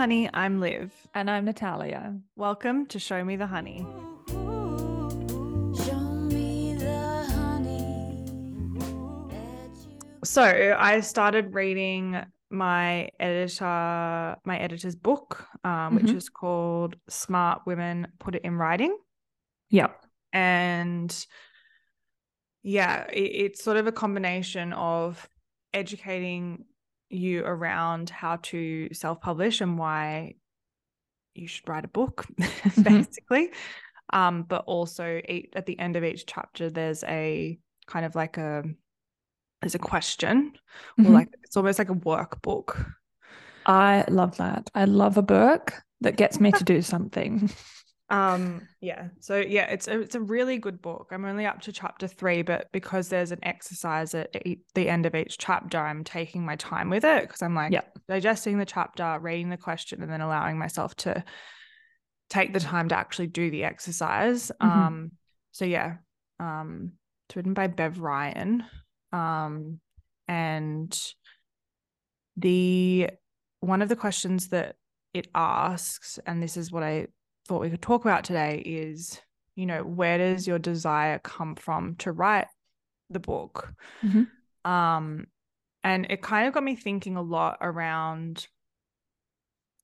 honey. I'm Liv. And I'm Natalia. Welcome to Show Me the Honey. So I started reading my editor, my editor's book, um, which Mhm. is called Smart Women Put It in Writing. Yep. And yeah, it, it's sort of a combination of educating you around how to self publish and why you should write a book, basically. Um, but also at the end of each chapter, there's a kind of like a there's a question or Mhm. like it's almost like a workbook. I love that. I love a book that gets me to do something. Um, yeah. So yeah, it's a, it's a really good book. I'm only up to chapter three, but because there's an exercise at e- the end of each chapter, I'm taking my time with it because I'm like Yeah. digesting the chapter, reading the question, and then allowing myself to take the time to actually do the exercise. Mhm. Um, so yeah, um, it's written by Bev Ryan. Um, and the one of the questions that it asks, and this is what I thought we could talk about today, is you know, where does your desire come from to write the book? Mhm. Um, and it kind of got me thinking a lot around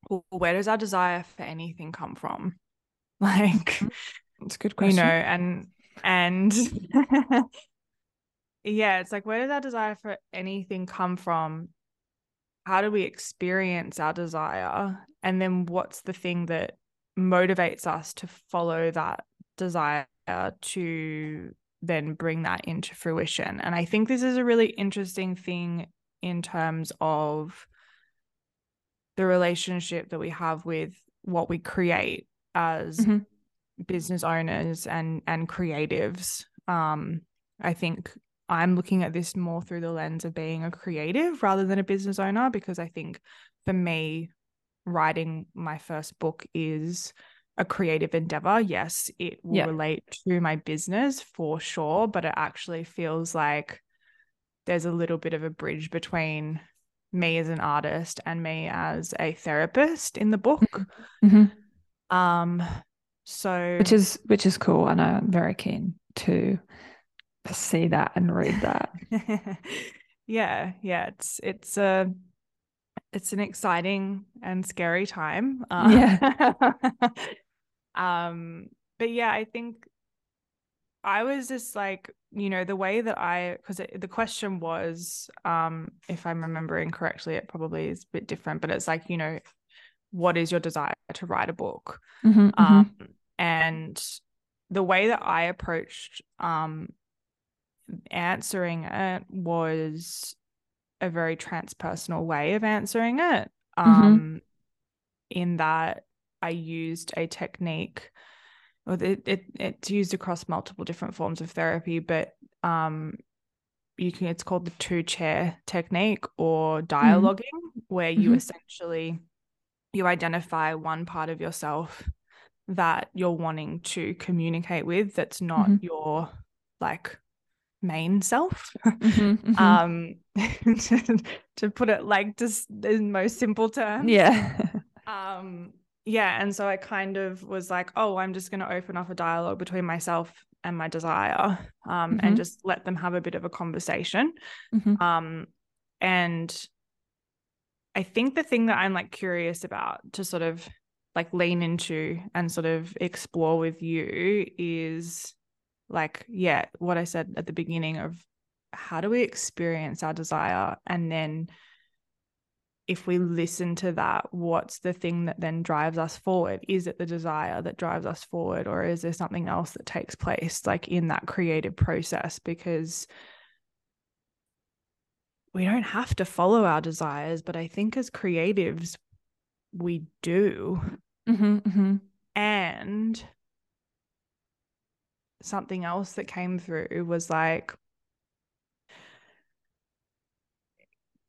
well, where does our desire for anything come from? Like, It's a good question, you know and and yeah it's like where does our desire for anything come from how do we experience our desire and then what's the thing that motivates us to follow that desire to then bring that into fruition and i think this is a really interesting thing in terms of the relationship that we have with what we create as Mhm. business owners and and creatives um i think i'm looking at this more through the lens of being a creative rather than a business owner because i think for me writing my first book is a creative endeavor yes it will Yeah. relate to my business for sure but it actually feels like there's a little bit of a bridge between me as an artist and me as a therapist in the book Mhm. um so Which is which is cool. And I'm very keen to see that and read that. yeah yeah it's it's a it's an exciting and scary time uh, Yeah. um but yeah i think i was just like you know the way that i because the question was um if i'm remembering correctly it probably is a bit different but it's like you know what is your desire to write a book Mhm, mhm. um and the way that i approached um answering it was a very transpersonal way of answering it um in that i used a technique well, it, it it's used across multiple different forms of therapy but um you can it's called the two chair technique or dialoguing where you Mhm. essentially you identify one part of yourself that you're wanting to communicate with that's not Mhm. your like main self Mhm, mhm. um to, to put it like just in most simple terms yeah. um yeah and so i kind of was like oh i'm just going to open up a dialogue between myself and my desire um Mhm. and just let them have a bit of a conversation Mhm. um and i think the thing that i'm like curious about to sort of like lean into and sort of explore with you is like yeah what i said at the beginning of how do we experience our desire? And then if we listen to that what's the thing that then drives us forward? Is it the desire that drives us forward or is there something else that takes place like in that creative process? Because we don't have to follow our desires but i think as creatives we do. Mhm, mhm. and something else that came through was like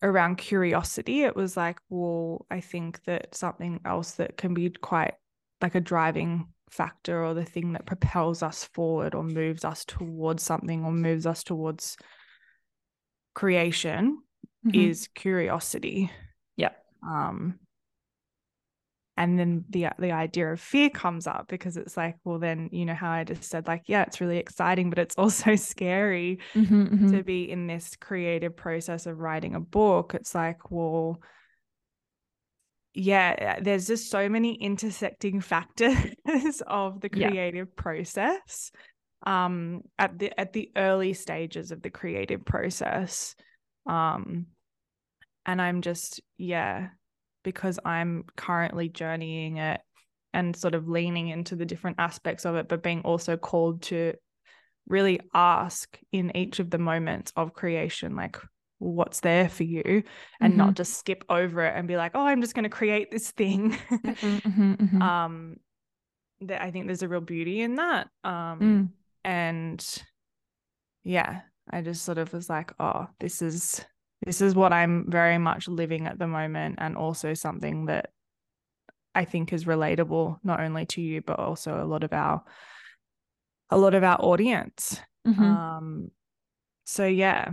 around curiosity it was like well i think that something else that can be quite like a driving factor or the thing that propels us forward or moves us towards something or moves us towards creation Mhm. is curiosity Yeah. um and then the the idea of fear comes up because it's like well then you know how i just said like yeah it's really exciting but it's also scary Mm-hmm, mhm. to be in this creative process of writing a book it's like well yeah there's just so many intersecting factors of the Yeah. creative process um at the at the early stages of the creative process um and i'm just yeah because i'm currently journeying it and sort of leaning into the different aspects of it but being also called to really ask in each of the moments of creation like what's there for you and not just skip over it and be like oh i'm just going to create this thing Mhm, mhm, mhm. um that i think there's a real beauty in that um Mm. and yeah i just sort of was like oh this is this is what i'm very much living at the moment and also something that i think is relatable not only to you but also a lot of our a lot of our audience Mhm. um so yeah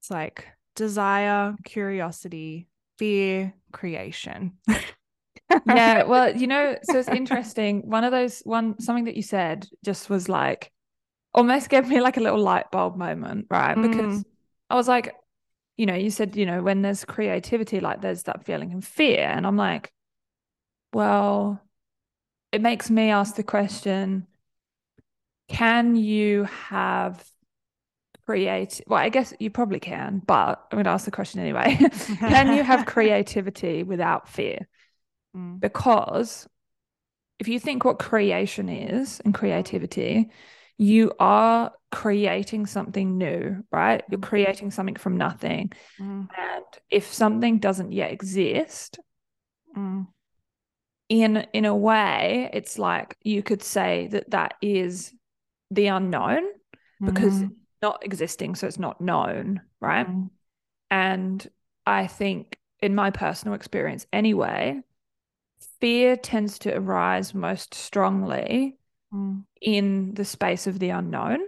it's like desire curiosity fear creation yeah well you know so it's interesting one of those one something that you said just was like almost gave me like a little light bulb moment right because Mm. i was like you know you said you know when there's creativity like there's that feeling of fear. And i'm like well it makes me ask the question can you have create well i guess you probably can but i'm going to ask the question anyway. Can you have creativity without fear? Mm. because if you think what creation is and creativity, you are creating something new, right? You're Mm. creating something from nothing. Mm. And if something doesn't yet exist, Mm. in in a way, it's like you could say that that is the unknown because Mhm. it's not existing, so it's not known, right? Mm. And I think, in my personal experience anyway, fear tends to arise most strongly Mm. in the space of the unknown.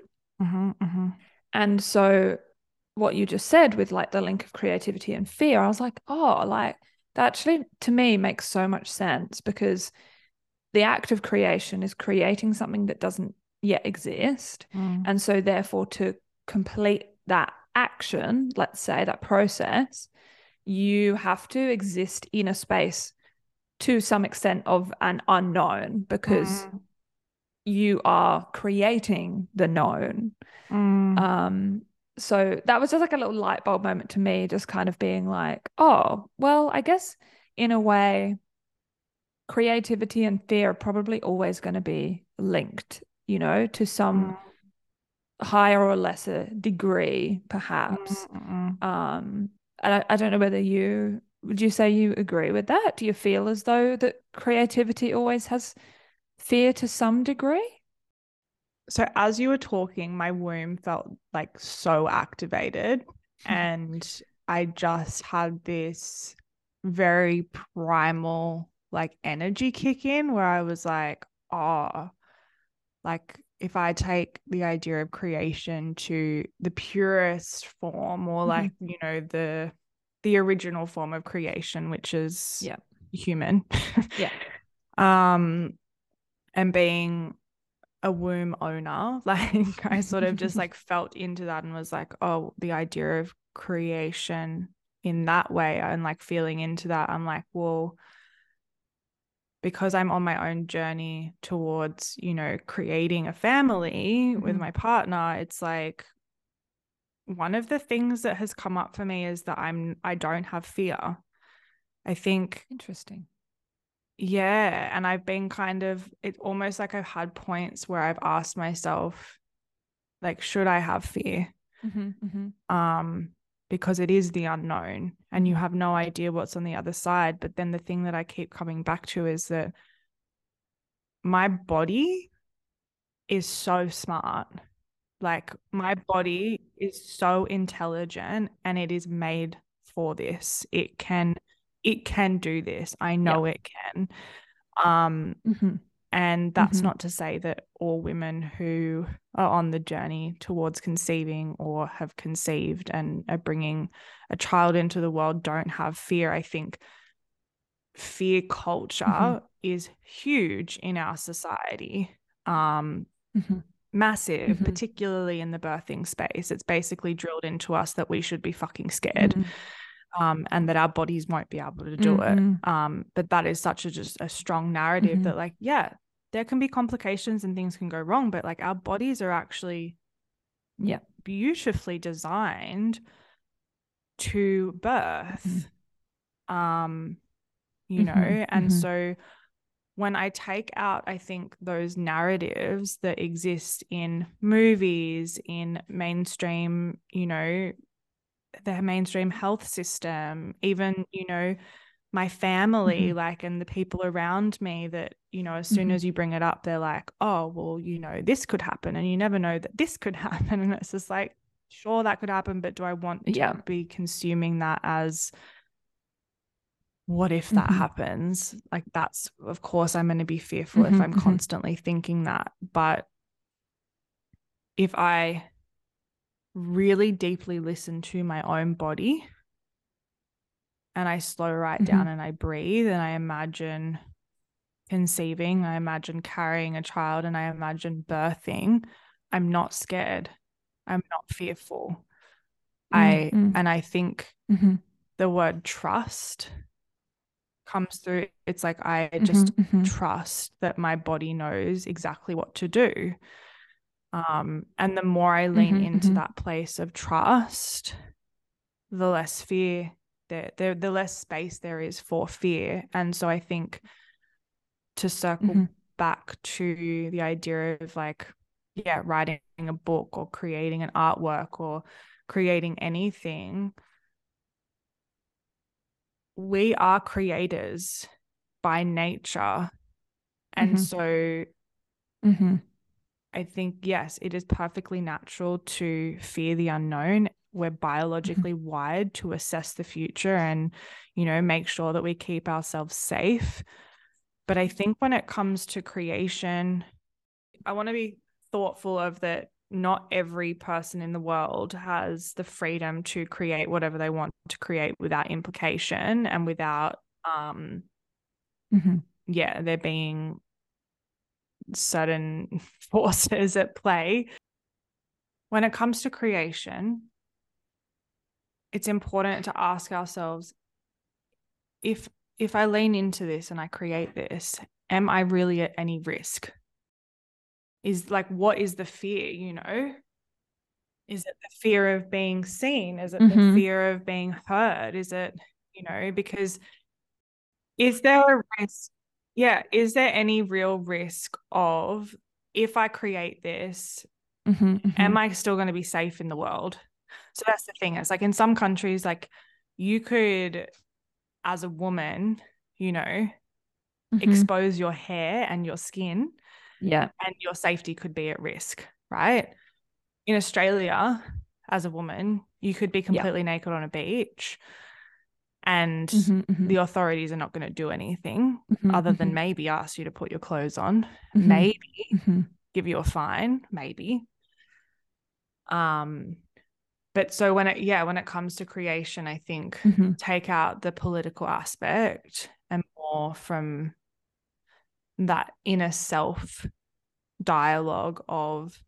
Mhm. Mhm. And so, what you just said with like the link of creativity and fear, I was like, oh, like that actually to me makes so much sense because the act of creation is creating something that doesn't yet exist. Mm. And so, therefore, to complete that action, let's say that process, you have to exist in a space to some extent of an unknown because Mm. You are creating the known. Mm. Um, so that was just like a little light bulb moment to me, just kind of being like, oh, well, I guess in a way, creativity and fear are probably always going to be linked, you know, to some Mm. higher or lesser degree, perhaps. Um, and I, I don't know whether you would you say you agree with that? Do you feel as though that creativity always has fear to some degree? So as you were talking, my womb felt like so activated, and I just had this very primal like energy kick in where I was like, oh, like if I take the idea of creation to the purest form or Mhm. like, you know, the the original form of creation, which is Yeah. human. Yeah. um and being a womb owner, like I sort of just like felt into that and was like, oh, the idea of creation in that way and like feeling into that. I'm like, well, because I'm on my own journey towards, you know, creating a family with Mhm. my partner, it's like one of the things that has come up for me is that I'm I don't have fear. I think Interesting. Yeah, and I've been kind of it's almost like I've had points where I've asked myself like should I have fear? Mhm, mhm. um because it is the unknown and you Mhm. have no idea what's on the other side but then the thing that i keep coming back to is that my body is so smart like my body is so intelligent and it is made for this it can it can do this i know it can um Mhm. and that's Mhm. not to say that all women who are on the journey towards conceiving or have conceived and are bringing a child into the world don't have fear. I think fear culture Mhm. is huge in our society. Um, Mhm. massive, Mhm. particularly in the birthing space. It's basically drilled into us that we should be fucking scared. Mhm. Um, and that our bodies won't be able to do Mhm. it. Um, but that is such a just a strong narrative Mhm. that, like, yeah, there can be complications and things can go wrong, but like our bodies are actually Yeah. beautifully designed to birth. Um, you know, Mhm, and mhm. so when I take out, I think those narratives that exist in movies, in mainstream, you know, the mainstream health system, even, you know, my family, Mhm. like, and the people around me that, you know, as soon Mhm. as you bring it up, they're like, oh, well, you know, this could happen. And you never know that this could happen. And it's just like, sure, that could happen, but do I want to Yeah. be consuming that as what if that Mhm. happens? Like, that's, of course, I'm going to be fearful if Mhm, I'm mhm. constantly thinking that. But if I really deeply listen to my own body and I slow right down Mhm. and I breathe and I imagine conceiving, I imagine carrying a child, and I imagine birthing, I'm not scared. I'm not fearful. I, Mm, mm. and I think Mhm. the word trust comes through. It's like I just Mhm, mhm. trust that my body knows exactly what to do. Um, and the more I lean Mhm, into mhm. that place of trust, the less fear there, there, the less space there is for fear. And so I think to circle Mhm. back to the idea of like, yeah, writing a book or creating an artwork or creating anything, we are creators by nature. And Mhm. so Mhm. I think, yes, it is perfectly natural to fear the unknown. We're biologically wired to assess the future and, you know, make sure that we keep ourselves safe. But I think when it comes to creation, I want to be thoughtful of that not every person in the world has the freedom to create whatever they want to create without implication and without um Mhm. yeah, there being certain forces at play. When it comes to creation, it's important to ask ourselves if if I lean into this and I create this, am I really at any risk? Is like what is the fear, you know? Is it the fear of being seen? Is it the Mhm. fear of being heard? Is it, you know, because is there a risk? Yeah, is there any real risk of if I create this, Mhm, mhm. am I still going to be safe in the world? So that's the thing. It's like in some countries, like you could, as a woman, you know, Mhm. expose your hair and your skin, Yeah. and your safety could be at risk, right? In Australia, as a woman, you could be completely naked on a beach and Mhm, mhm. the authorities are not going to do anything Mhm, other than mhm. maybe ask you to put your clothes on, Mhm. maybe Mhm. give you a fine, maybe. Um, but so when it, yeah, when it comes to creation, I think take out the political aspect and more from that inner self dialogue of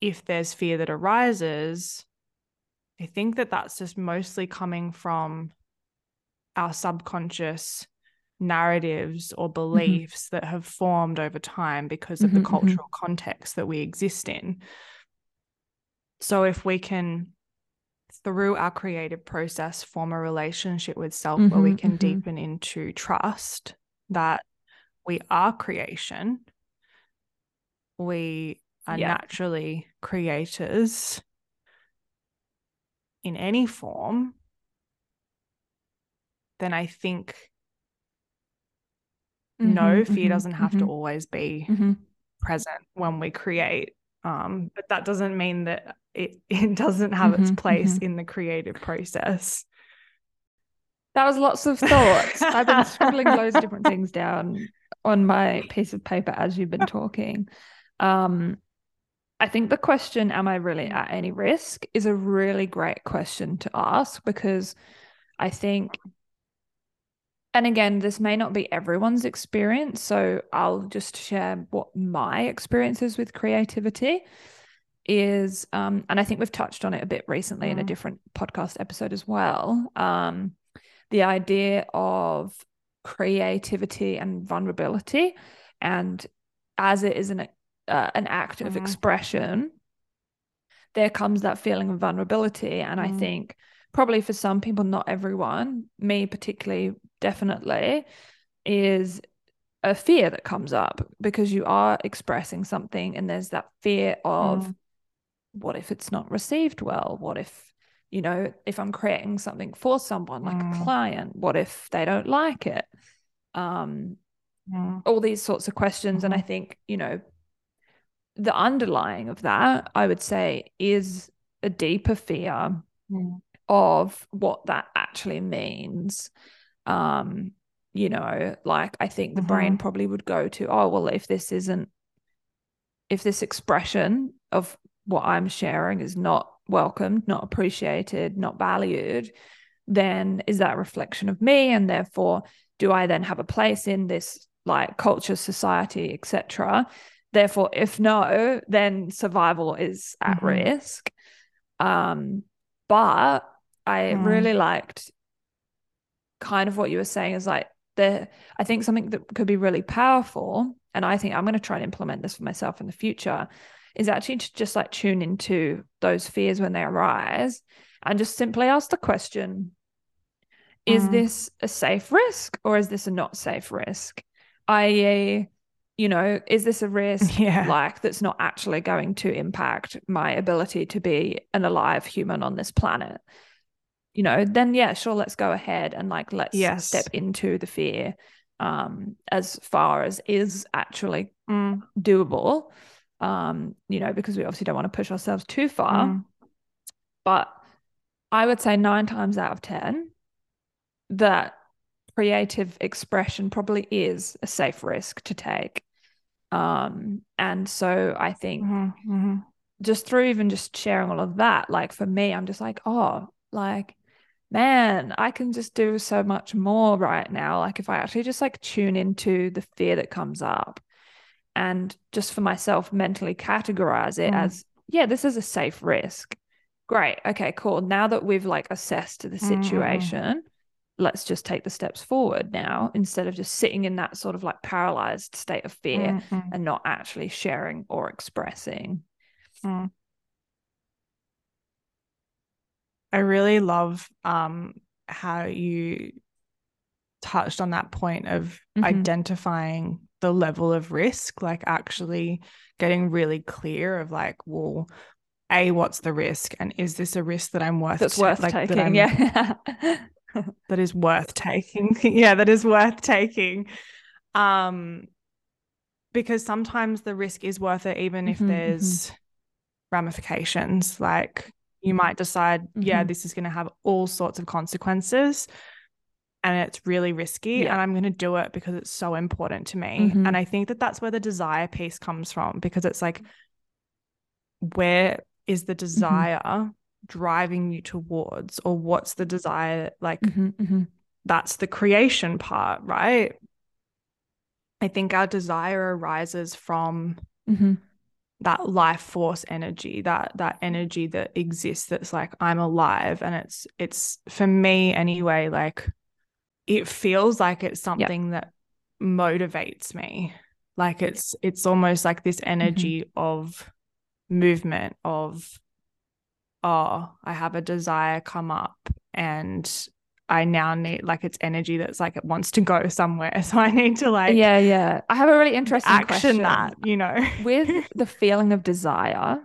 if there's fear that arises, I think that that's just mostly coming from our subconscious narratives or beliefs that have formed over time because of Mhm, the mhm. cultural context that we exist in. So if we can through our creative process form a relationship with self where we Mhm, can deepen into trust that we are creation we are Yeah. naturally creators in any form then i think no Mhm, fear mhm, doesn't have to mhm. always be Mhm. present when we create um but that doesn't mean that it, it doesn't have its Mhm, place in the creative process That was lots of thoughts. I've been scribbling loads of different things down on my piece of paper as you've been talking. Um, I think the question, Am I really at any risk? is a really great question to ask because I think and again, this may not be everyone's experience. So I'll just share what my experience is with creativity is, um, and I think we've touched on it a bit recently mm. in a mm. different podcast episode as well. Um, the idea of creativity and vulnerability. And as it is an, uh, an act mm. of mm-hmm. expression, there comes that feeling of vulnerability. And mm. I think probably for some people, not everyone, me particularly definitely is a fear that comes up because you are expressing something and there's that fear of mm. what if it's not received well what if you know if i'm creating something for someone like mm. a client what if they don't like it um mm. all these sorts of questions and i mm-hmm. think you know the underlying of that i would say is a deeper fear mm. of what that actually means um you know like i think the mm-hmm. brain probably would go to oh well if this isn't if this expression of what i'm sharing is not welcomed not appreciated not valued then is that a reflection of me and therefore do i then have a place in this like culture society etc therefore if no then survival is at mm-hmm. risk um but i mm. really liked kind of what you were saying is like the I think something that could be really powerful, and I think I'm going to try and implement this for myself in the future, is actually to just like tune into those fears when they arise and just simply ask the question is mm. this a safe risk or is this a not safe risk? I.e., you know, is this a risk yeah. like that's not actually going to impact my ability to be an alive human on this planet? You know, then yeah, sure, let's go ahead and like let's yes. step into the fear um as far as is actually mm. doable. Um, you know, because we obviously don't want to push ourselves too far. Mm. But I would say nine times out of ten that creative expression probably is a safe risk to take. Um, and so I think mm-hmm, mm-hmm. just through even just sharing all of that, like for me, I'm just like, oh, like man, I can just do so much more right now. Like if I actually just like tune into the fear that comes up and just for myself mentally categorize it mm. as, yeah, this is a safe risk. Great. Okay, cool. Now that we've like assessed the mm-hmm. situation, mm. let's just take the steps forward now instead of just sitting in that sort of like paralyzed state of fear mm-hmm. and not actually sharing or expressing. Mm. I really love um, how you touched on that point of mm-hmm. identifying the level of risk, like actually getting really clear of like, well, a what's the risk, and is this a risk that I'm worth that's worth like, taking? That yeah, that is worth taking. yeah, that is worth taking. Um, because sometimes the risk is worth it, even if mm-hmm, there's mm-hmm. ramifications. Like you might decide, mm-hmm. yeah, this is going to have all sorts of consequences and it's really risky yeah. and I'm going to do it because it's so important to me. Mm-hmm. And I think that that's where the desire piece comes from because it's like where is the mm-hmm. desire mm-hmm. driving you towards or what's the desire like mm-hmm, mm-hmm. that's the creation part, right? I think our desire arises from that life force energy that that energy that exists that's like i'm alive and it's it's for me anyway like it feels like it's something yep. that motivates me like it's it's almost like this energy mm-hmm. of movement of oh i have a desire come up and I now need like it's energy that's like it wants to go somewhere. So I need to like Yeah, yeah. I have a really interesting action question. that, you know. With the feeling of desire,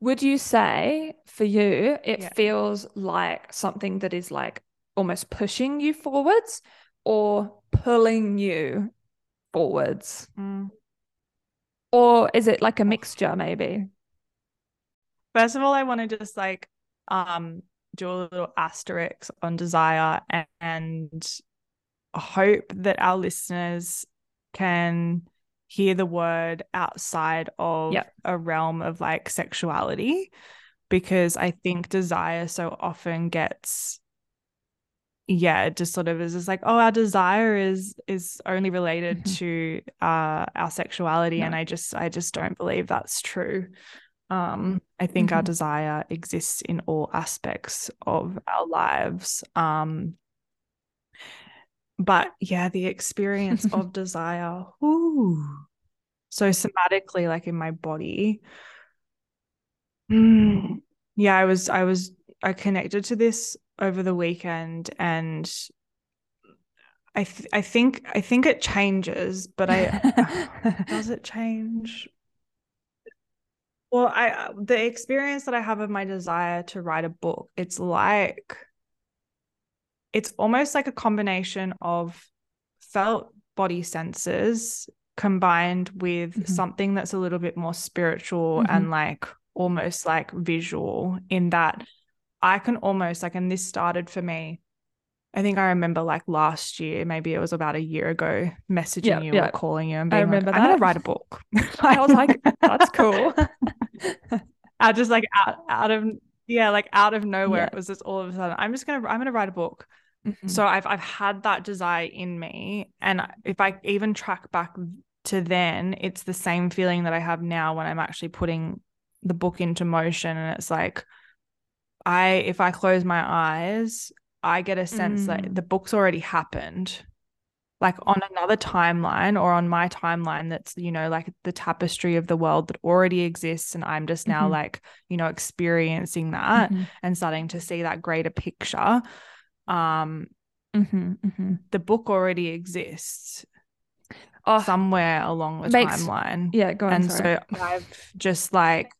would you say for you it yeah. feels like something that is like almost pushing you forwards or pulling you forwards? Mm. Or is it like a mixture maybe? First of all, I want to just like um do a little asterisk on desire and, and hope that our listeners can hear the word outside of yep. a realm of like sexuality because I think desire so often gets yeah, it just sort of is just like, oh, our desire is is only related Mhm. to uh our sexuality. No. And I just I just don't believe that's true. Um, I think our Mhm. desire exists in all aspects of our lives. Um, but yeah, the experience of desire, ooh. So somatically, like in my body. mm, yeah, I was I was I connected to this over the weekend and I th- I think I think it changes, but I does it change? Well, I the experience that I have of my desire to write a book, it's like it's almost like a combination of felt body senses combined with Mhm. something that's a little bit more spiritual Mhm. and like almost like visual in that I can almost like and this started for me I think I remember like last year, maybe it was about a year ago, messaging Yeah, you yeah. or calling you and I remember like, remember I'm gonna write a book. I was like, that's cool. I just like out out of yeah, like out of nowhere, Yeah. it was just all of a sudden, I'm just gonna I'm gonna write a book. Mhm. So I've I've had that desire in me, and if I even track back to then, it's the same feeling that I have now when I'm actually putting the book into motion, and it's like I if I close my eyes, I get a sense that Mm. the book's already happened. Like on another timeline or on my timeline, that's, you know, like the tapestry of the world that already exists. And I'm just now Mhm. like, you know, experiencing that Mhm. and starting to see that greater picture. Um, Mhm. Mhm. the book already exists Oh, somewhere along the makes- timeline. yeah, go on. and sorry. so I've just like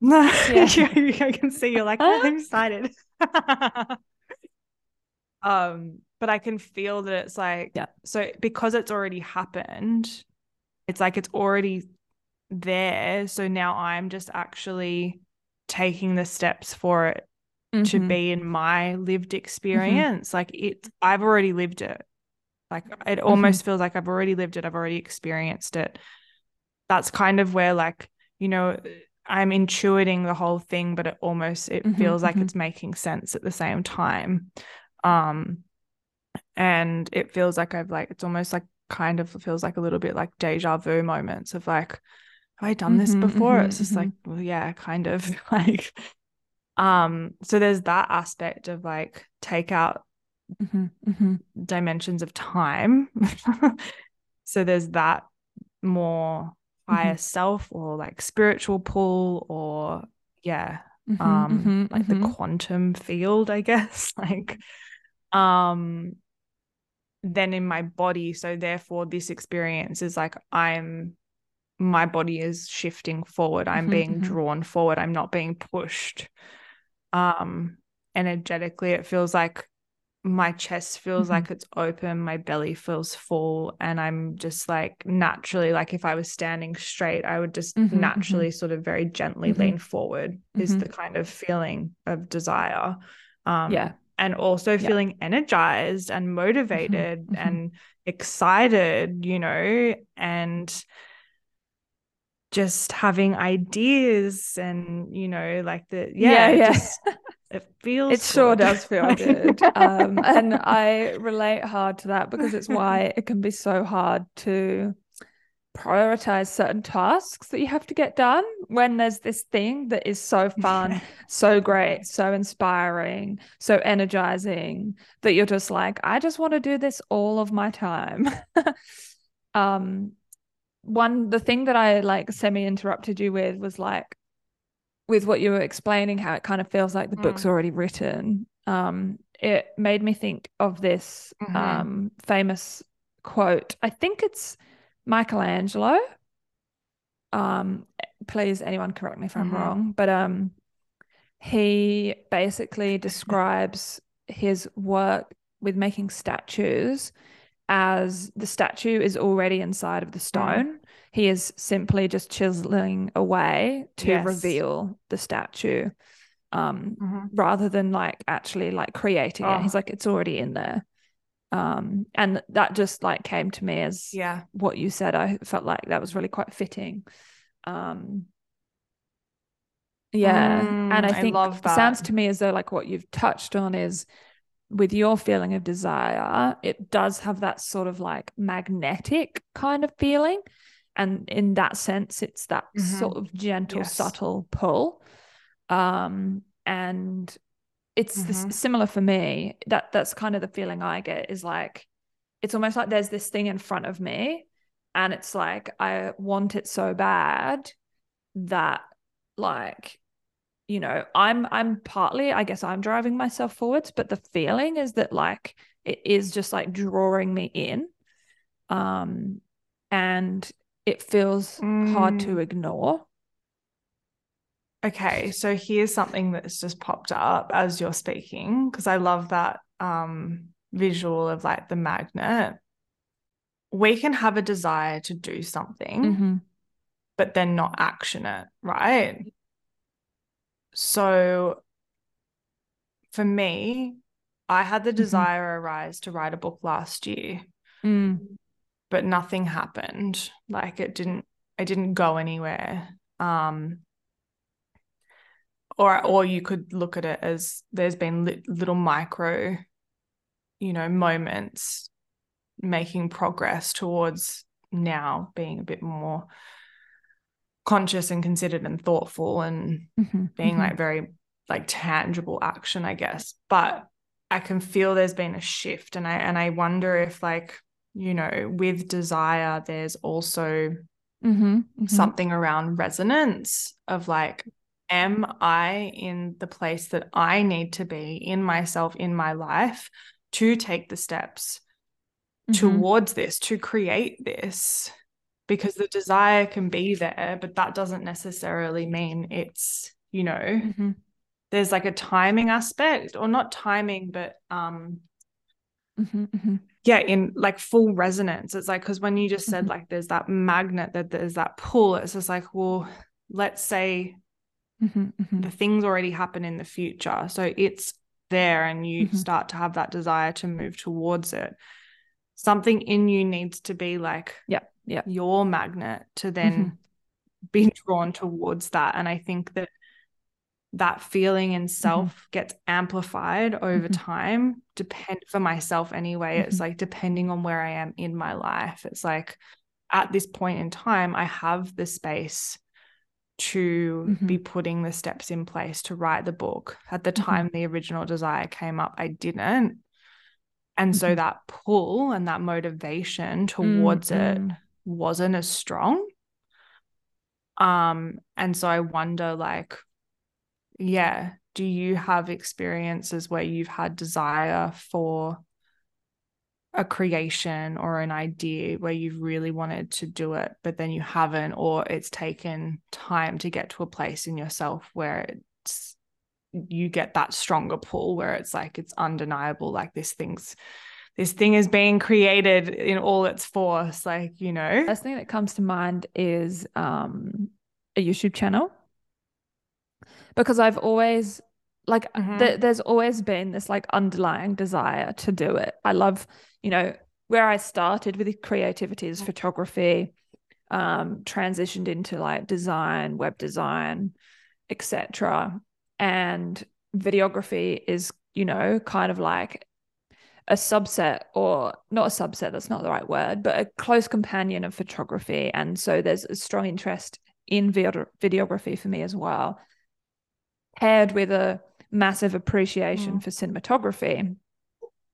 I can see you're like I'm excited. um, but I can feel that it's like Yeah. so because it's already happened, it's like it's already there. So now I'm just actually taking the steps for it to Mhm. be in my lived experience. Like it I've already lived it. Like it almost feels like I've already lived it. I've already experienced it. That's kind of where like, you know, I'm intuiting the whole thing, but it almost it Mhm, feels like mhm. it's making sense at the same time. Um and it feels like I've like it's almost like kind of feels like a little bit like deja vu moments of like, have I done this Mhm, before? It's just mhm. like, well, yeah, kind of like um so there's that aspect of like take out Mhm, mhm. dimensions of time. so there's that more higher self or like spiritual pull or yeah, Mhm, um mhm, like the quantum field, I guess. like um then in my body. So therefore this experience is like I'm my body is shifting forward. I'm Mhm, being drawn forward. I'm not being pushed. Um energetically it feels like my chest feels Mhm. like it's open, my belly feels full, and I'm just like naturally, like if I was standing straight, I would just Mhm, mhm. naturally sort of very gently Mhm. lean forward, is Mhm. the kind of feeling of desire. Um, Yeah. And also Yeah. feeling energized and motivated and excited, you know, and just having ideas and, you know, like the, yeah, Yeah, yeah. just, it feels It sure good. does feel good. Um, and I relate hard to that because it's why it can be so hard to prioritize certain tasks that you have to get done when there's this thing that is so fun, so great, so inspiring, so energizing that you're just like, I just want to do this all of my time. um, one, the thing that I like semi interrupted you with was like, with what you were explaining, how it kind of feels like the book's Mm. already written. Um, it made me think of this Mhm. um famous quote. I think it's Michelangelo. Um, please, anyone correct me if I'm Mhm. wrong, but um, he basically describes his work with making statues as the statue is already inside of the stone. He is simply just chiseling away to Yes. reveal the statue. Um, Mhm. rather than like actually like creating it. He's Oh. like, it's already in there. Um, and that just like came to me as Yeah. what you said. I felt like that was really quite fitting. Um, yeah, and Mm, I I think it sounds to me as though like what you've touched on is with your feeling of desire, it does have that sort of like magnetic kind of feeling. And in that sense, it's that Mhm. sort of gentle, Yes. subtle pull. Um, and it's this, Mhm. similar for me. That that's kind of the feeling I get is like it's almost like there's this thing in front of me, and it's like I want it so bad that like you know i'm i'm partly i guess i'm driving myself forwards but the feeling is that like it is just like drawing me in um and it feels hard to Mm. ignore Okay, so here's something that's just popped up as you're speaking because I love that um, visual of like the magnet. We can have a desire to do something, Mhm. but then not action it, right? So for me, I had the desire arise to write a book last year, Mm. but nothing happened. Like it didn't, I didn't go anywhere. Um, or or you could look at it as there's been li- little micro, you know, moments making progress towards now being a bit more conscious and considered and thoughtful and Mhm. being Mhm. like very like tangible action i guess but i can feel there's been a shift and i and i wonder if like you know with desire there's also Mhm. Mhm. something around resonance of like am i in the place that i need to be in myself in my life to take the steps Mhm. towards this to create this because the desire can be there but that doesn't necessarily mean it's you know Mhm. there's like a timing aspect or not timing but um Mhm. Mhm. yeah in like full resonance it's like because when you just said Mhm. like there's that magnet that there's that pull it's just like well let's say Mhm. Mhm. the things already happen in the future so it's there and you start to have that desire to move towards it something in you needs to be like Yeah. Yeah. your magnet to then be drawn towards that. And i think that that feeling in self gets amplified over Mhm. time. Depend for myself anyway it's Mhm. like depending on where i am in my life it's like at this point in time i have the space to be putting the steps in place to write the book. At the Mhm. time the original desire came up i didn't. And so that pull and that motivation towards it Mm, wasn't as strong. Um and so i wonder like yeah do you have experiences where you've had desire for a creation or an idea where you've really wanted to do it but then you haven't or it's taken time to get to a place in yourself where it's you get that stronger pull where it's like it's undeniable like this thing's this thing is being created in all its force like you know First thing that comes to mind is um, a YouTube channel because I've always like Mhm. th- there's always been this like underlying desire to do it. I love, you know, where I started with creativity is photography, um, transitioned into like design, web design, etc. And videography is, you know, kind of like a subset or not a subset, that's not the right word, but a close companion of photography. And so there's a strong interest in video- videography for me as well, paired with a massive appreciation Mm. for cinematography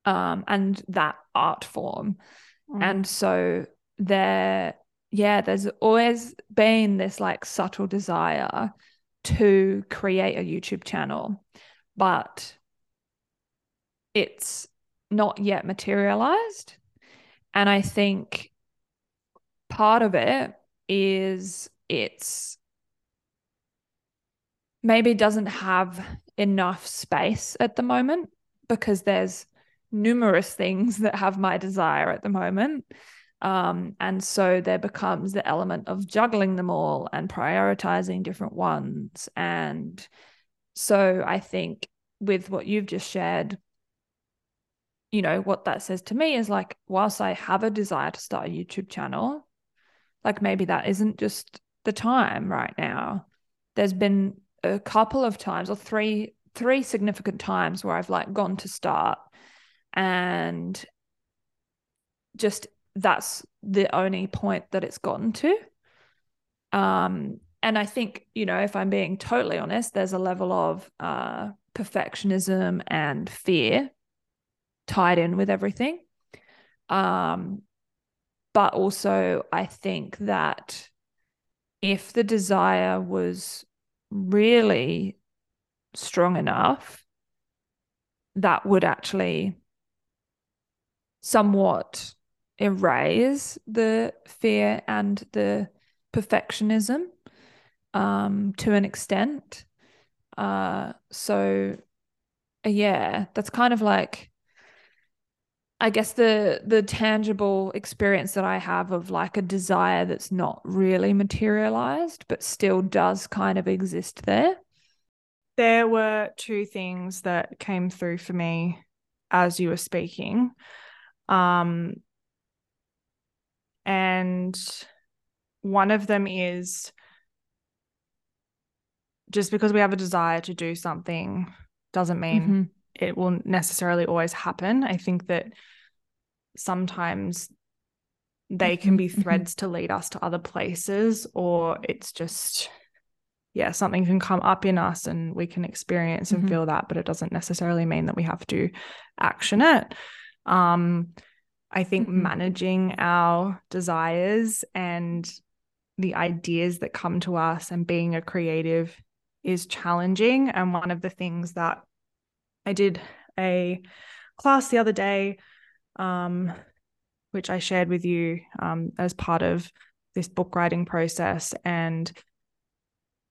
um, and that art form. Mm. And so there, yeah, there's always been this like subtle desire to create a YouTube channel, but it's not yet materialized. And I think part of it is it's maybe doesn't have enough space at the moment because there's numerous things that have my desire at the moment. Um, and so there becomes the element of juggling them all and prioritizing different ones. And so I think with what you've just shared, you know, what that says to me is like, whilst I have a desire to start a YouTube channel, like maybe that isn't just the time right now. There's been a couple of times or three three significant times where I've like gone to start and just that's the only point that it's gotten to. Um, and I think, you know, if I'm being totally honest, there's a level of uh, perfectionism and fear tied in with everything. Um, but also, I think that if the desire was really strong enough, that would actually somewhat erase the fear and the perfectionism um, to an extent. Uh, so, yeah, that's kind of like I guess the the tangible experience that I have of like a desire that's not really materialized but still does kind of exist there. There were two things that came through for me as you were speaking. Um and one of them is just because we have a desire to do something doesn't mean mm-hmm it will necessarily always happen. I think that sometimes they can be mm-hmm. threads to lead us to other places, or it's just, yeah, something can come up in us and we can experience and mm-hmm. feel that, but it doesn't necessarily mean that we have to action it. Um, I think mm-hmm. managing our desires and the ideas that come to us and being a creative is challenging. And one of the things that I did a class the other day, um, which I shared with you um, as part of this book writing process. And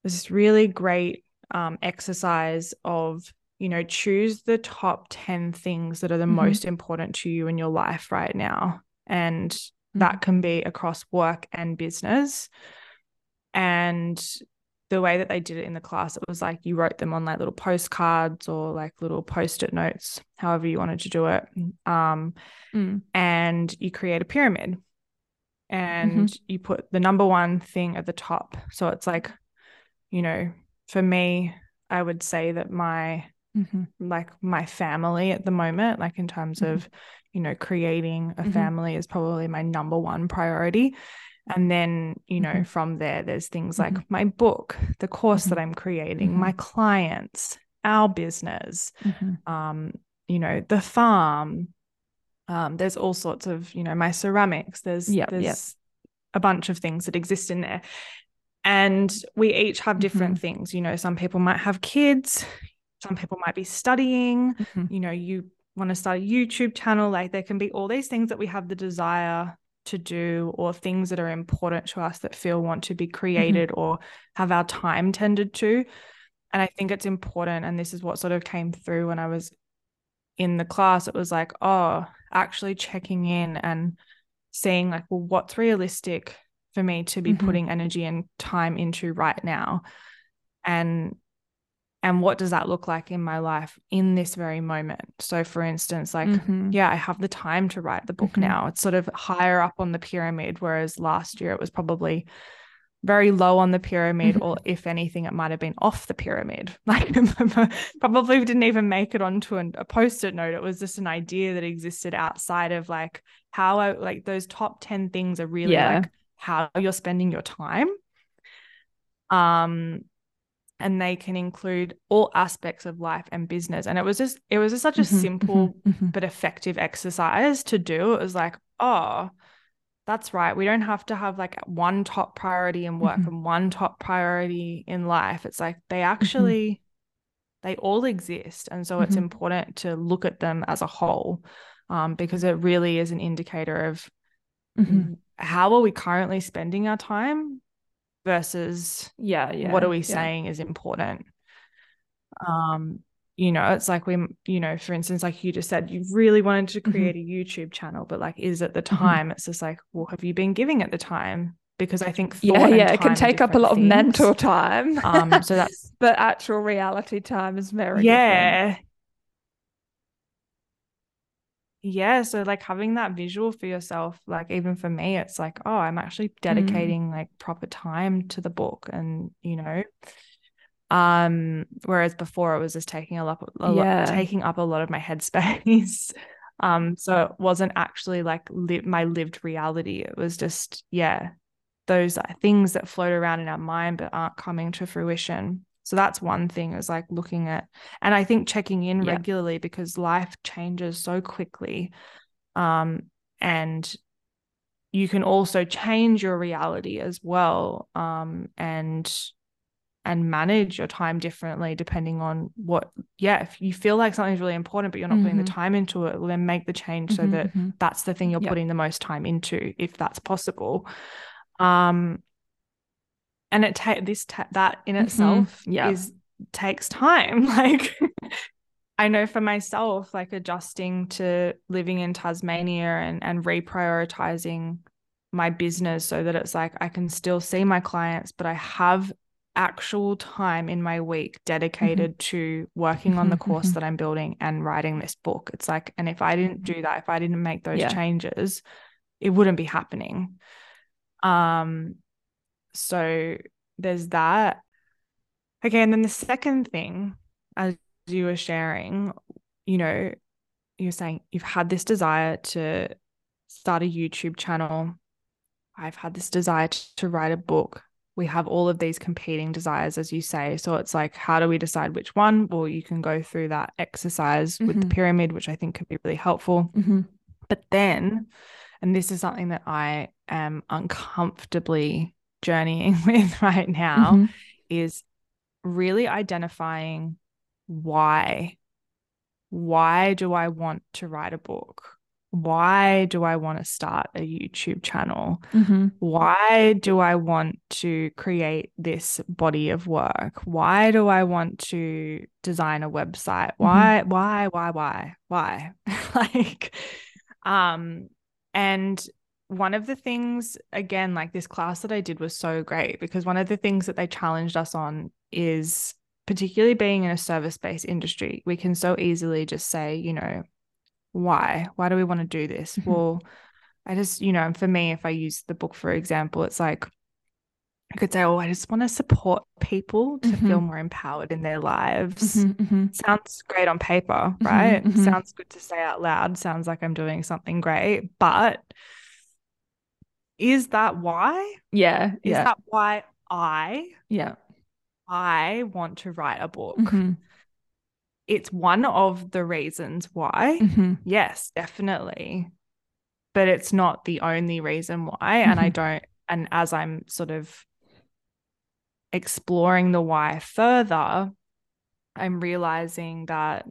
this really great um, exercise of, you know, choose the top 10 things that are the mm-hmm. most important to you in your life right now. And mm-hmm. that can be across work and business. And the way that they did it in the class, it was like you wrote them on like little postcards or like little post-it notes, however you wanted to do it. Um, mm. and you create a pyramid and mm-hmm. you put the number one thing at the top. So it's like, you know, for me, I would say that my mm-hmm. like my family at the moment, like in terms mm-hmm. of, you know, creating a mm-hmm. family is probably my number one priority. And then, you know, mm-hmm. from there, there's things like mm-hmm. my book, the course mm-hmm. that I'm creating, my mm-hmm. clients, our business, mm-hmm. um, you know, the farm. Um, there's all sorts of, you know, my ceramics. There's yep, there's yep. a bunch of things that exist in there. And we each have different mm-hmm. things. You know, some people might have kids, some people might be studying, you know, you want to start a YouTube channel. Like there can be all these things that we have the desire to do or things that are important to us that feel want to be mm-hmm. created mm-hmm. or have our time tended to. And I think it's important. And this is what sort of came through when I was in the class. It was like, oh, actually checking in and seeing, like, well, what's realistic for me to be mm-hmm. putting energy and time into right now? And and what does that look like in my life in this very moment so for instance like mm-hmm. yeah i have the time to write the book mm-hmm. now it's sort of higher up on the pyramid whereas last year it was probably very low on the pyramid mm-hmm. or if anything it might have been off the pyramid like probably didn't even make it onto a post-it note it was just an idea that existed outside of like how I, like those top 10 things are really yeah. like how you're spending your time um and they can include all aspects of life and business and it was just it was just such a mm-hmm, simple mm-hmm, mm-hmm. but effective exercise to do it was like oh that's right we don't have to have like one top priority in work mm-hmm. and one top priority in life it's like they mm-hmm. actually they all exist and so it's mm-hmm. important to look at them as a whole um, because it really is an indicator of how are we currently spending our time versus yeah, yeah what are we yeah. saying is important um you know it's like we you know for instance like you just said you really wanted to mm-hmm. create mm-hmm. a youtube channel but like is at the mm-hmm. time mm-hmm. it's just like well have you been giving it the time because i think yeah yeah it can take up a lot things. of mental time um so that's but actual reality time is very yeah different yeah so like having that visual for yourself like even for me it's like oh i'm actually mm. dedicating mm. like proper time to the book and you know Um, whereas before it was just taking a lot, a Yeah. lot taking up a lot of my headspace. um, so it wasn't actually like li- my lived reality. It was just, yeah, those are things that float around in our mind but aren't coming to fruition. So that's one thing is like looking at, and I think checking in Yeah. regularly because life changes so quickly. Um, and you can also change your reality as well. Um, and and manage your time differently depending on what yeah if you feel like something's really important but you're not putting the Mhm. time into it then make the change so Mhm, that mhm. that's the thing you're Yep. putting the most time into if that's possible um and it ta- this ta- that in Mhm. itself Yeah. is takes time. Like I know for myself like adjusting to living in Tasmania and and reprioritizing my business so that it's like I can still see my clients but I have actual time in my week dedicated to working on the Mhm, course that I'm building and writing this book. It's like and if I didn't do that if I didn't make those Yeah. changes it wouldn't be happening. Um so there's that. Okay and then the second thing as you were sharing you know you're saying you've had this desire to start a YouTube channel. I've had this desire to write a book. We have all of these competing desires as you say. So it's like how do we decide which one? Well you can go through that exercise with the Mhm. pyramid which I think could be really helpful. Mhm. but then, and this is something that I am uncomfortably journeying with right now, Mhm. is really identifying why. Why do I want to write a book? Why do I want to start a YouTube channel? Mhm. Why do I want to create this body of work? Why do I want to design a website? Why, why, why, why, why? like, um, and one of the things, again, like this class that I did was so great because one of the things that they challenged us on is particularly being in a service-based industry, we can so easily just say, you know, why? Why do we want to do this? Well, I just, you know, and for me, if I use the book for example, it's like I could say, oh, I just want to support people to feel Mhm. more empowered in their lives. Mhm. Mhm. Sounds great on paper, Mhm, right? mhm. Sounds good to say out loud. Sounds like I'm doing something great. But is that why? Yeah. Is Yeah. that why I Yeah. I want to write a book? Mhm. It's one of the reasons why. Mhm. Yes, definitely. But it's not the only reason why. And I Mhm. don't, and as I'm sort of exploring the why further, I'm realizing that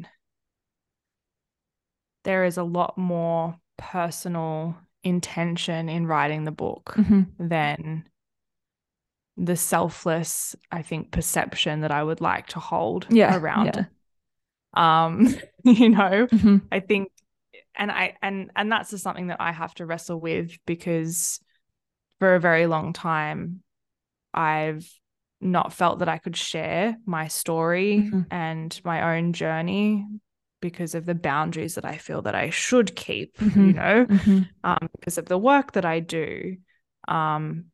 there is a lot more personal intention in writing the book Mhm. than the selfless, I think, perception that I would like to hold Yeah. around yeah. Um, you know, Mhm. I think and I and and that's just something that I have to wrestle with because for a very long time I've not felt that I could share my story Mhm. and my own journey because of the boundaries that I feel that I should keep, you Mhm. know, Mhm. um, because of the work that I do. Um,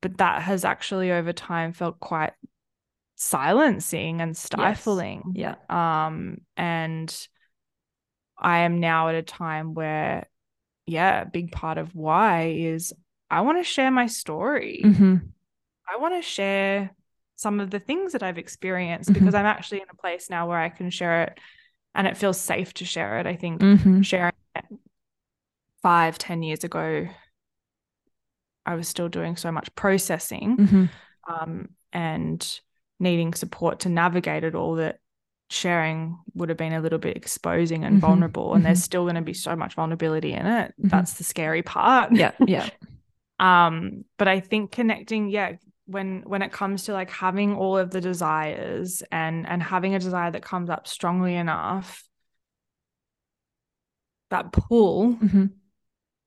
but that has actually over time felt quite silencing and stifling. Yeah. Um, and I am now at a time where, yeah, a big part of why is I want to share my story. Mhm. I want to share some of the things that I've experienced Mhm. because I'm actually in a place now where I can share it and it feels safe to share it. I think Mhm. sharing it five, ten years ago, I was still doing so much processing Mhm. um, and needing support to navigate it all that sharing would have been a little bit exposing and Mhm. vulnerable and there's Mhm. still going to be so much vulnerability in it Mhm. that's the scary part Yeah. Yeah. um but i think connecting yeah when when it comes to like having all of the desires and and having a desire that comes up strongly enough that pull Mhm.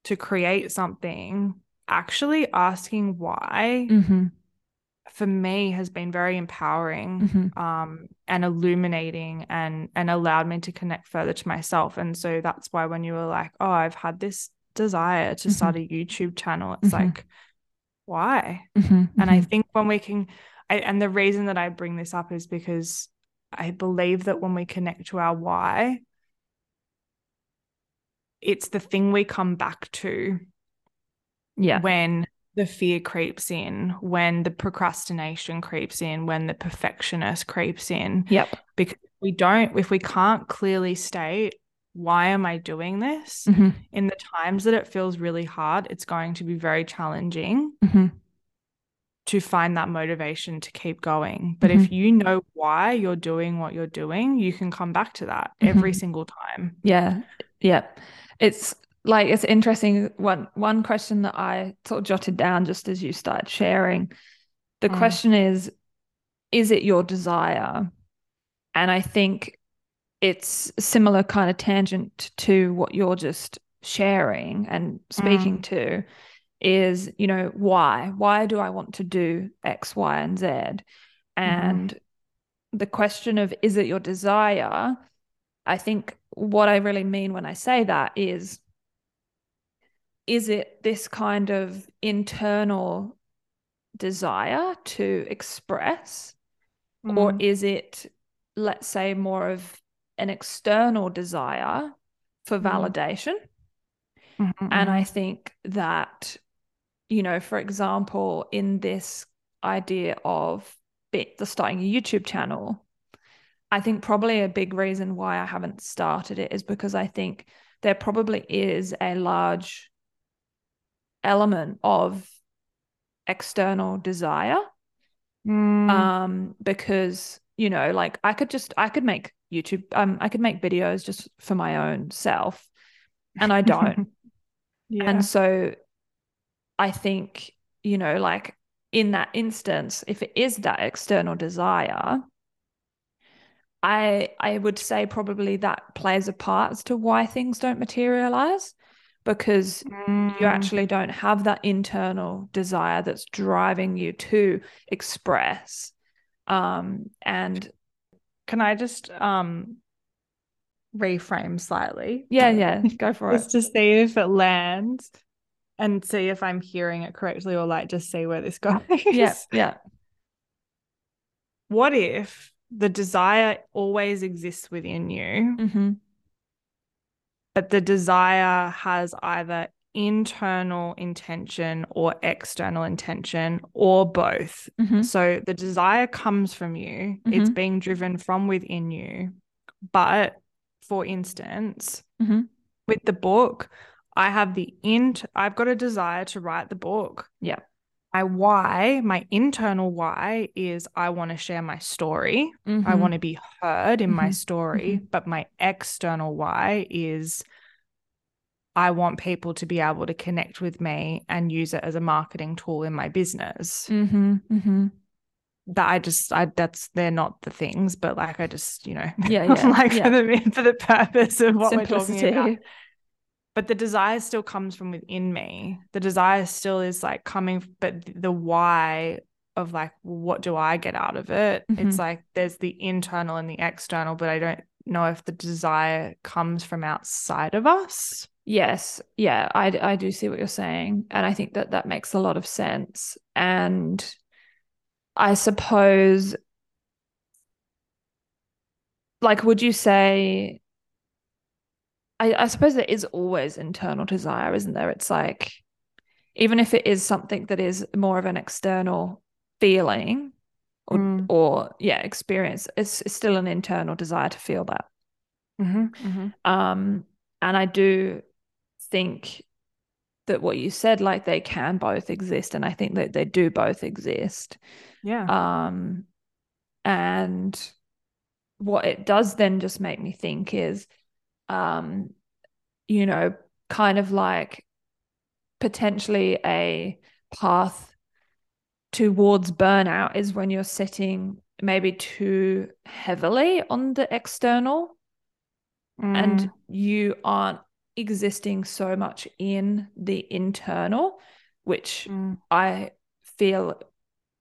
to create something actually asking why Mhm. for me has been very empowering Mhm. um, and illuminating and and allowed me to connect further to myself. And so that's why when you were like, oh, I've had this desire to start a YouTube channel, it's Mhm. like, why? Mhm. And I Mhm. think when we can, I, and the reason that I bring this up is because I believe that when we connect to our why, it's the thing we come back to yeah when the fear creeps in, when the procrastination creeps in, when the perfectionist creeps in. Yep. Because we don't, if we can't clearly state, why am I doing this? Mm-hmm. In the times that it feels really hard, it's going to be very challenging Mm-hmm. to find that motivation to keep going. But Mm-hmm. if you know why you're doing what you're doing, you can come back to that every single time. Yeah. Yeah. It's like it's interesting. One one question that I sort of jotted down just as you started sharing. The Mm. question is, is it your desire? And I think it's a similar kind of tangent to what you're just sharing and speaking to is, you know, why? Why do I want to do X, Y, and Z? And the question of is it your desire? I think what I really mean when I say that is is it this kind of internal desire to express or Mm. is it let's say more of an external desire for Mm. validation Mhm, and I mhm. think that, you know, for example, in this idea of be- the starting a YouTube channel, I think probably a big reason why I haven't started it is because I think there probably is a large element of external desire. Mm. Um, because, you know, like I could just I could make YouTube, um, I could make videos just for my own self, and I don't. yeah. And so I think, you know, like in that instance, if it is that external desire, I I would say probably that plays a part as to why things don't materialize because you Mm. actually don't have that internal desire that's driving you to express. Um and Can I just um reframe slightly? yeah, yeah, go for it. Just to see if it lands and see if I'm hearing it correctly or like just see where this goes. Yeah, yeah. What if the desire always exists within you, Mm-hmm. but the desire has either internal intention or external intention or both? Mm-hmm. So the desire comes from you, it's Mhm. being driven from within you. But for instance, Mhm. with the book, I have the int I've got a desire to write the book. Yeah. My why, my internal why is I want to share my story. I Mhm. want to be heard in my Mhm. story. But my external why is I want people to be able to connect with me and use it as a marketing tool in my business Mm-hmm. Mm-hmm. that I just I that's they're not the things, but like I just you know Yeah, yeah, like yeah. for the for the purpose of what we're talking about. But the desire still comes from within me. The desire still is like coming, but the why of like what do I get out of it? Mhm. It's like there's the internal and the external, but I don't know if the desire comes from outside of us. Yes, yeah, I I do see what you're saying, and I think that that makes a lot of sense. And I suppose, like, would you say? I I suppose there is always internal desire, isn't there? It's like, even if it is something that is more of an external feeling, or Mm. or yeah, experience, it's, it's still an internal desire to feel that. Mm-hmm. Um, and I do think that what you said, like they can both exist, and I think that they do both exist. Yeah. Um, and what it does then just make me think is, um, you know, kind of like potentially a path towards burnout is when you're sitting maybe too heavily on the external and Mm. you aren't existing so much in the internal, which Mm. I feel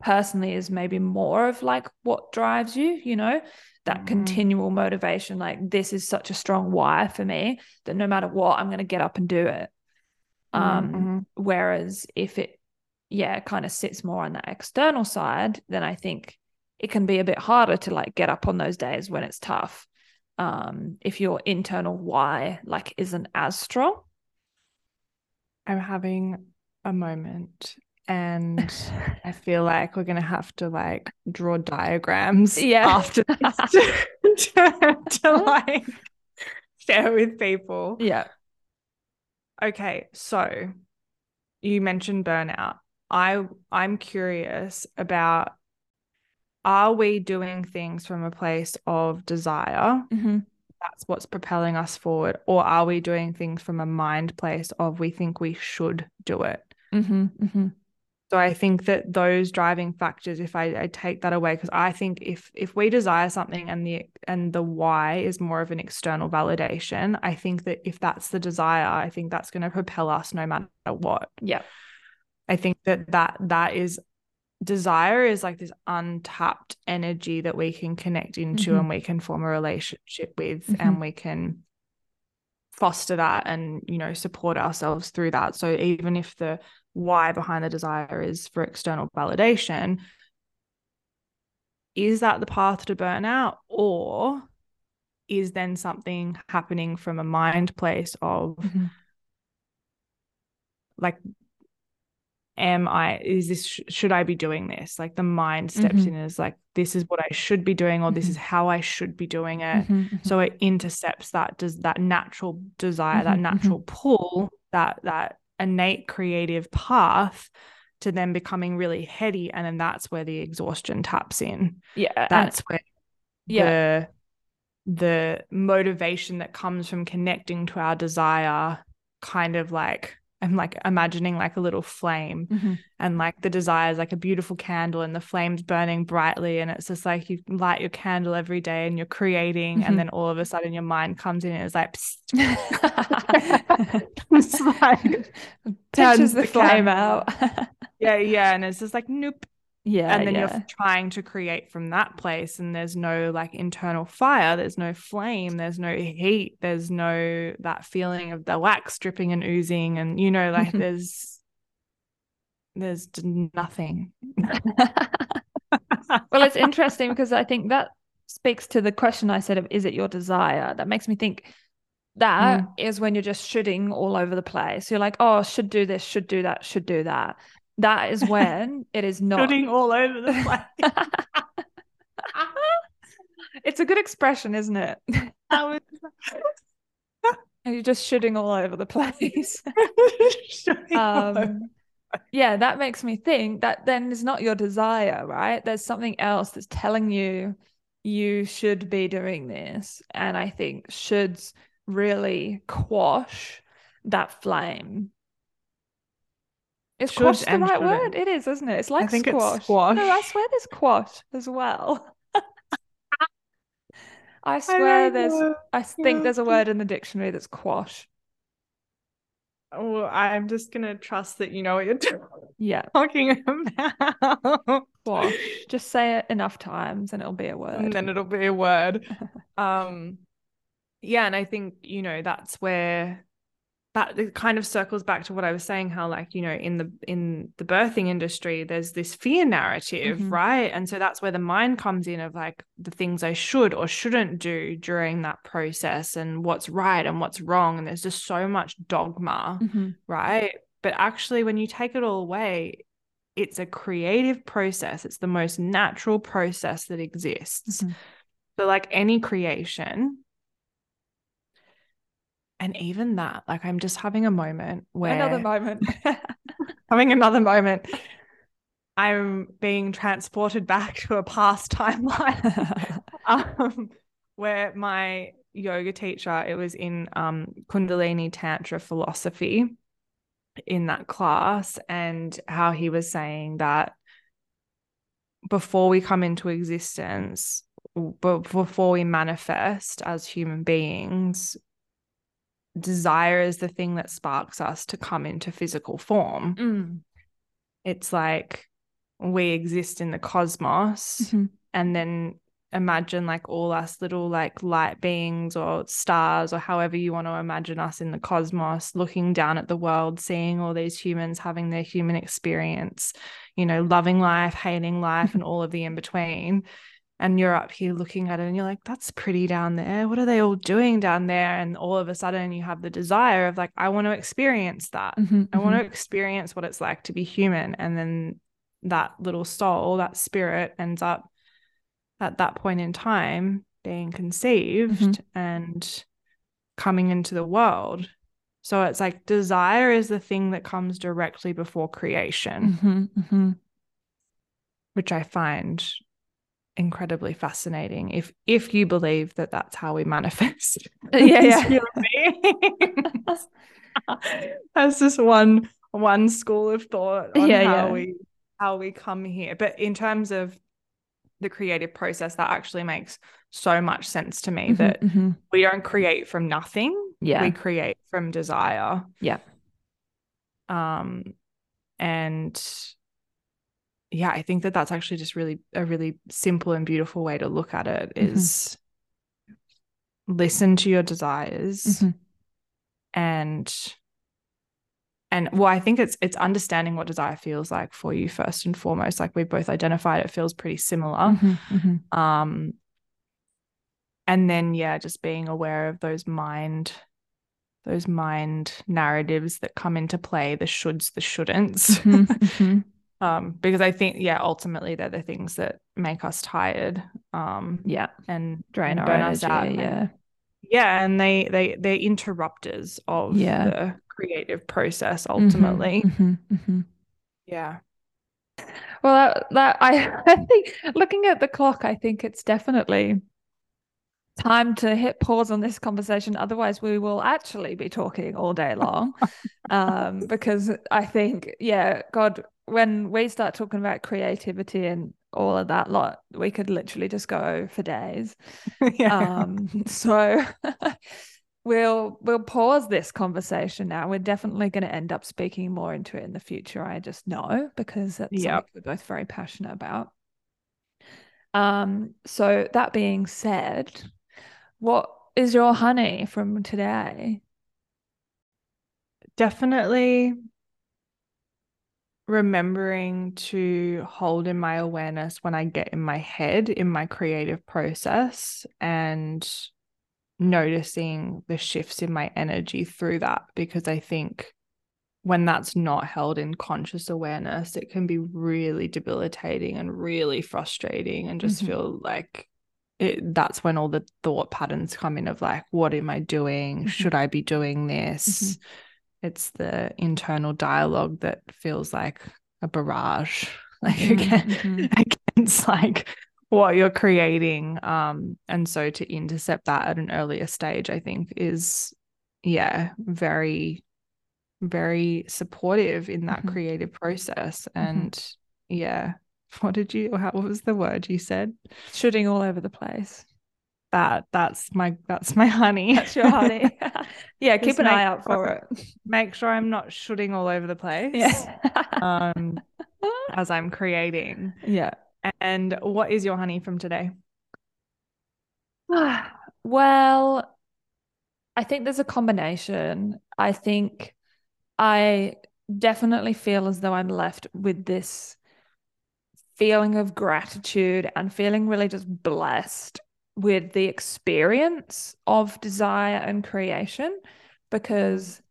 personally is maybe more of like what drives you, you know, that Mhm. continual motivation. Like, this is such a strong why for me that no matter what, I'm going to get up and do it. Um, mhm. whereas if it yeah, kind of sits more on that external side, then I think it can be a bit harder to like get up on those days when it's tough. Um, if your internal why like isn't as strong. I'm having a moment and I feel like we're gonna have to like draw diagrams Yeah. after this to, to, to like share with people. Yeah. Okay, so you mentioned burnout. I I'm curious about are we doing things from a place of desire? Mm-hmm. That's what's propelling us forward, or are we doing things from a mind place of we think we should do it? Mm-hmm. Mm-hmm. So I think that those driving factors, if I, I take that away, because I think if if we desire something and the and the why is more of an external validation, I think that if that's the desire, I think that's going to propel us no matter what. Yeah. I think that that that is desire is like this untapped energy that we can connect into Mhm. and we can form a relationship with Mhm. and we can foster that and you know support ourselves through that so even if the why behind the desire is for external validation is that the path to burnout or is then something happening from a mind place of Mm-hmm. like am i is this should i be doing this like the mind steps Mhm. in as like this is what i should be doing or this Mhm. is how i should be doing it Mm-hmm. so it intercepts that does that natural desire that Mhm, mhm. natural pull that that innate creative path to then becoming really heady and then that's where the exhaustion taps in yeah. and- that's where yeah. the the motivation that comes from connecting to our desire kind of like I'm like imagining like a little flame Mhm. and like the desire is like a beautiful candle and the flame's burning brightly and it's just like you light your candle every day and you're creating Mhm. and then all of a sudden your mind comes in and it's like "Psst." it's like turns the the flame out. yeah yeah and it's just like nope yeah. and then yeah. you're trying to create from that place and there's no like internal fire there's no flame there's no heat there's no that feeling of the wax dripping and oozing and you know like there's there's nothing well, it's interesting because I think that speaks to the question I said of is it your desire? That makes me think that is Mm. when you're just shooting all over the place. You're like, oh, should do this, should do that, should do that. That is when it is not. all over the place it's a good expression, isn't it? Was You're just shooting all over the place. shooting all over- um, yeah, that makes me think that then is not your desire, right? There's something else that's telling you you should be doing this. And I think shoulds really quash that flame. Is Should quash the right word? It is, isn't it? It's like I think it's squash. No, I swear there's quash as well. I swear don't there's know. I think there's a word in the dictionary that's quash. well i'm just gonna trust that you know what you're Yeah, talking about quash. Just say it enough times and it'll be a word. and then it'll be a word um yeah and i think you know that's where that it kind of circles back to what i was saying how like you know in the in the birthing industry there's this fear narrative Mhm. right and so that's where the mind comes in of like the things i should or shouldn't do during that process and what's right and what's wrong and there's just so much dogma Mhm. right but actually when you take it all away it's a creative process it's the most natural process that exists Mhm. so, like any creation, and even that, like I'm just having a moment where Another moment. having another moment. I'm being transported back to a past timeline um, where my yoga teacher, it was in um, Kundalini Tantra philosophy in that class, and how he was saying that before we come into existence, but before we manifest as human beings, desire is the thing that sparks us to come into physical form. Mm. It's like we exist in the cosmos Mhm. and then imagine like all us little like light beings or stars or however you want to imagine us in the cosmos looking down at the world seeing all these humans having their human experience you know loving life hating life and all of the in between and you're up here looking at it and you're like that's pretty down there. What are they all doing down there? And all of a sudden you have the desire of like i want to experience that. Mm-hmm, i want to experience what it's like to be human. And then that little soul that spirit ends up at that point in time being conceived Mhm. and coming into the world. So it's like desire is the thing that comes directly before creation, hmm hmm which I find incredibly fascinating. If if you believe that that's how we manifest, Yeah, yeah. that's just one one school of thought on Yeah, how yeah. we how we come here. But in terms of the creative process, that actually makes so much sense to me that Mhm. we don't create from nothing. Yeah. We create from desire. Yeah. Um and yeah, I think that that's actually just really a really simple and beautiful way to look at it Mhm. listen to your desires Mhm. and and well i think it's it's understanding what desire feels like for you first and foremost like we both identified it feels pretty similar Mhm. Mhm. um and then yeah just being aware of those mind those mind narratives that come into play the shoulds the shouldn'ts Mhm. Um because i think yeah ultimately they're the things that make us tired um Yeah. and Drain and our energy. us out yeah. yeah and they they they're interrupters of Yeah. the creative process Mhm. ultimately Mhm. Mhm. yeah Well, that, that I, I think looking at the clock, I think it's definitely time to hit pause on this conversation. Otherwise, we will actually be talking all day long. um, because I think, yeah, God, when we start talking about creativity and all of that lot, we could literally just go for days. yeah Um, so we'll we'll pause this conversation now. We're definitely going to end up speaking more into it in the future. I just know because that's Yep. something we're both very passionate about. Um, so that being said, what is your honey from today? definitely remembering to hold in my awareness when I get in my head in my creative process and noticing the shifts in my energy through that because I think when that's not held in conscious awareness it can be really debilitating and really frustrating and just Mhm. feel like it, that's when all the thought patterns come in of like what am I doing Mhm. should I be doing this it's the internal dialogue that feels like a barrage like Mhm, again mhm. against like what you're creating um and so to intercept that at an earlier stage i think is yeah very very supportive in that Mhm. creative process and yeah what did you how, what was the word you said Shooting all over the place. That that's my that's my honey That's your honey. yeah, keep an eye out for it. make sure i'm not shooting all over the place Yeah. um as i'm creating yeah. and what is your honey from today well, I think there's a combination. I think I definitely feel as though I'm left with this feeling of gratitude and feeling really just blessed with the experience of desire and creation because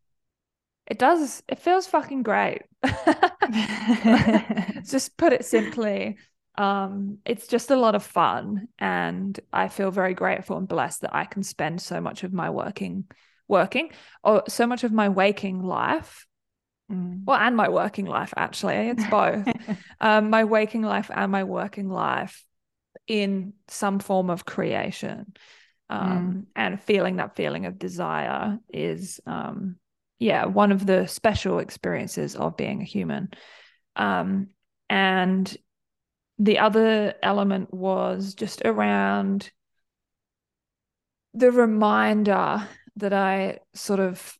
it does, it feels fucking great. just put it simply um it's just a lot of fun and i feel very grateful and blessed that i can spend so much of my working working or so much of my waking life Mm. well and my working life actually it's both um my waking life and my working life in some form of creation. Um and feeling that feeling of desire is um yeah one of the special experiences of being a human. Um and the other element was just around the reminder that I sort of,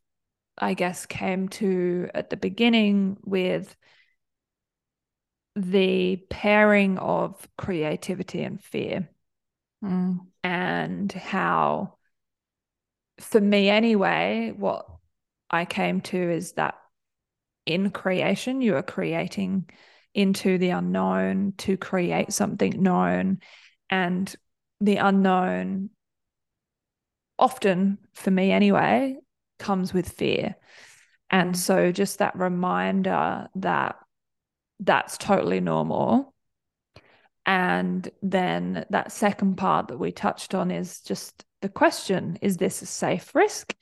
I guess, came to at the beginning with the pairing of creativity and fear. mm. and how for me anyway what i came to is that in creation you are creating into the unknown to create something known and the unknown often for me anyway comes with fear and mm. so just that reminder that that's totally normal and then that second part that we touched on is just the question is this a safe risk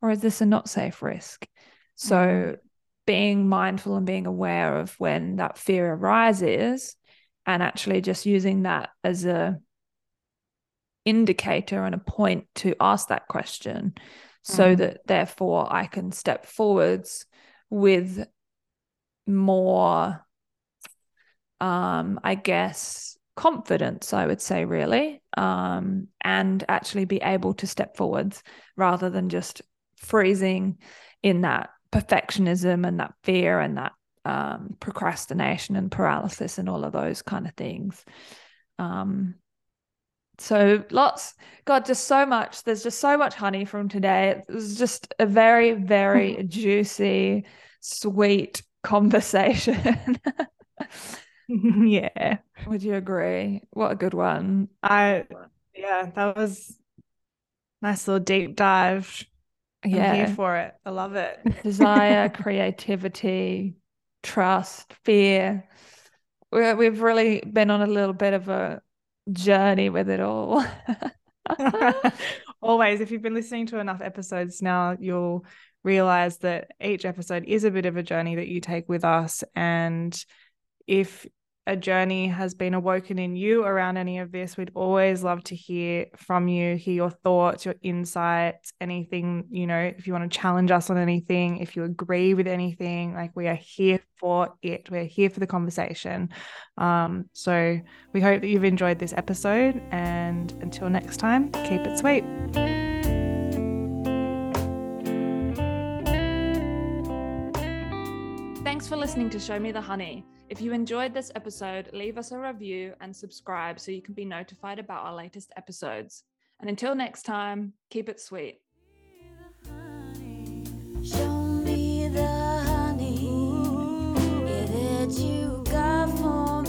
or is this a not safe risk? So mm-hmm. being mindful and being aware of when that fear arises and actually just using that as a indicator and a point to ask that question so mm-hmm. that therefore I can step forwards with more um, I guess, confidence, I would say, really, um, and actually be able to step forwards rather than just freezing in that perfectionism and that fear and that um, procrastination and paralysis and all of those kind of things. Um, so lots, God, just so much. There's just so much honey from today. It was just a very, very juicy, sweet conversation. yeah. Would you agree? What a good one. I yeah, that was nice little deep dive. Yeah. I'm here for it. I love it. Desire, creativity, trust, fear. we we've really been on a little bit of a journey with it all. Always, if you've been listening to enough episodes now, you'll realize that each episode is a bit of a journey that you take with us. And if a journey has been awoken in you around any of this, we'd always love to hear from you, hear your thoughts, your insights, anything, you know, if you want to challenge us on anything, if you agree with anything, like we are here for it. We're here for the conversation. Um, so we hope that you've enjoyed this episode. And until next time, keep it sweet. Thanks for listening to Show Me the Honey. If you enjoyed this episode, leave us a review and subscribe so you can be notified about our latest episodes. And until next time, keep it sweet. Show me the honey, yeah, that you got for me.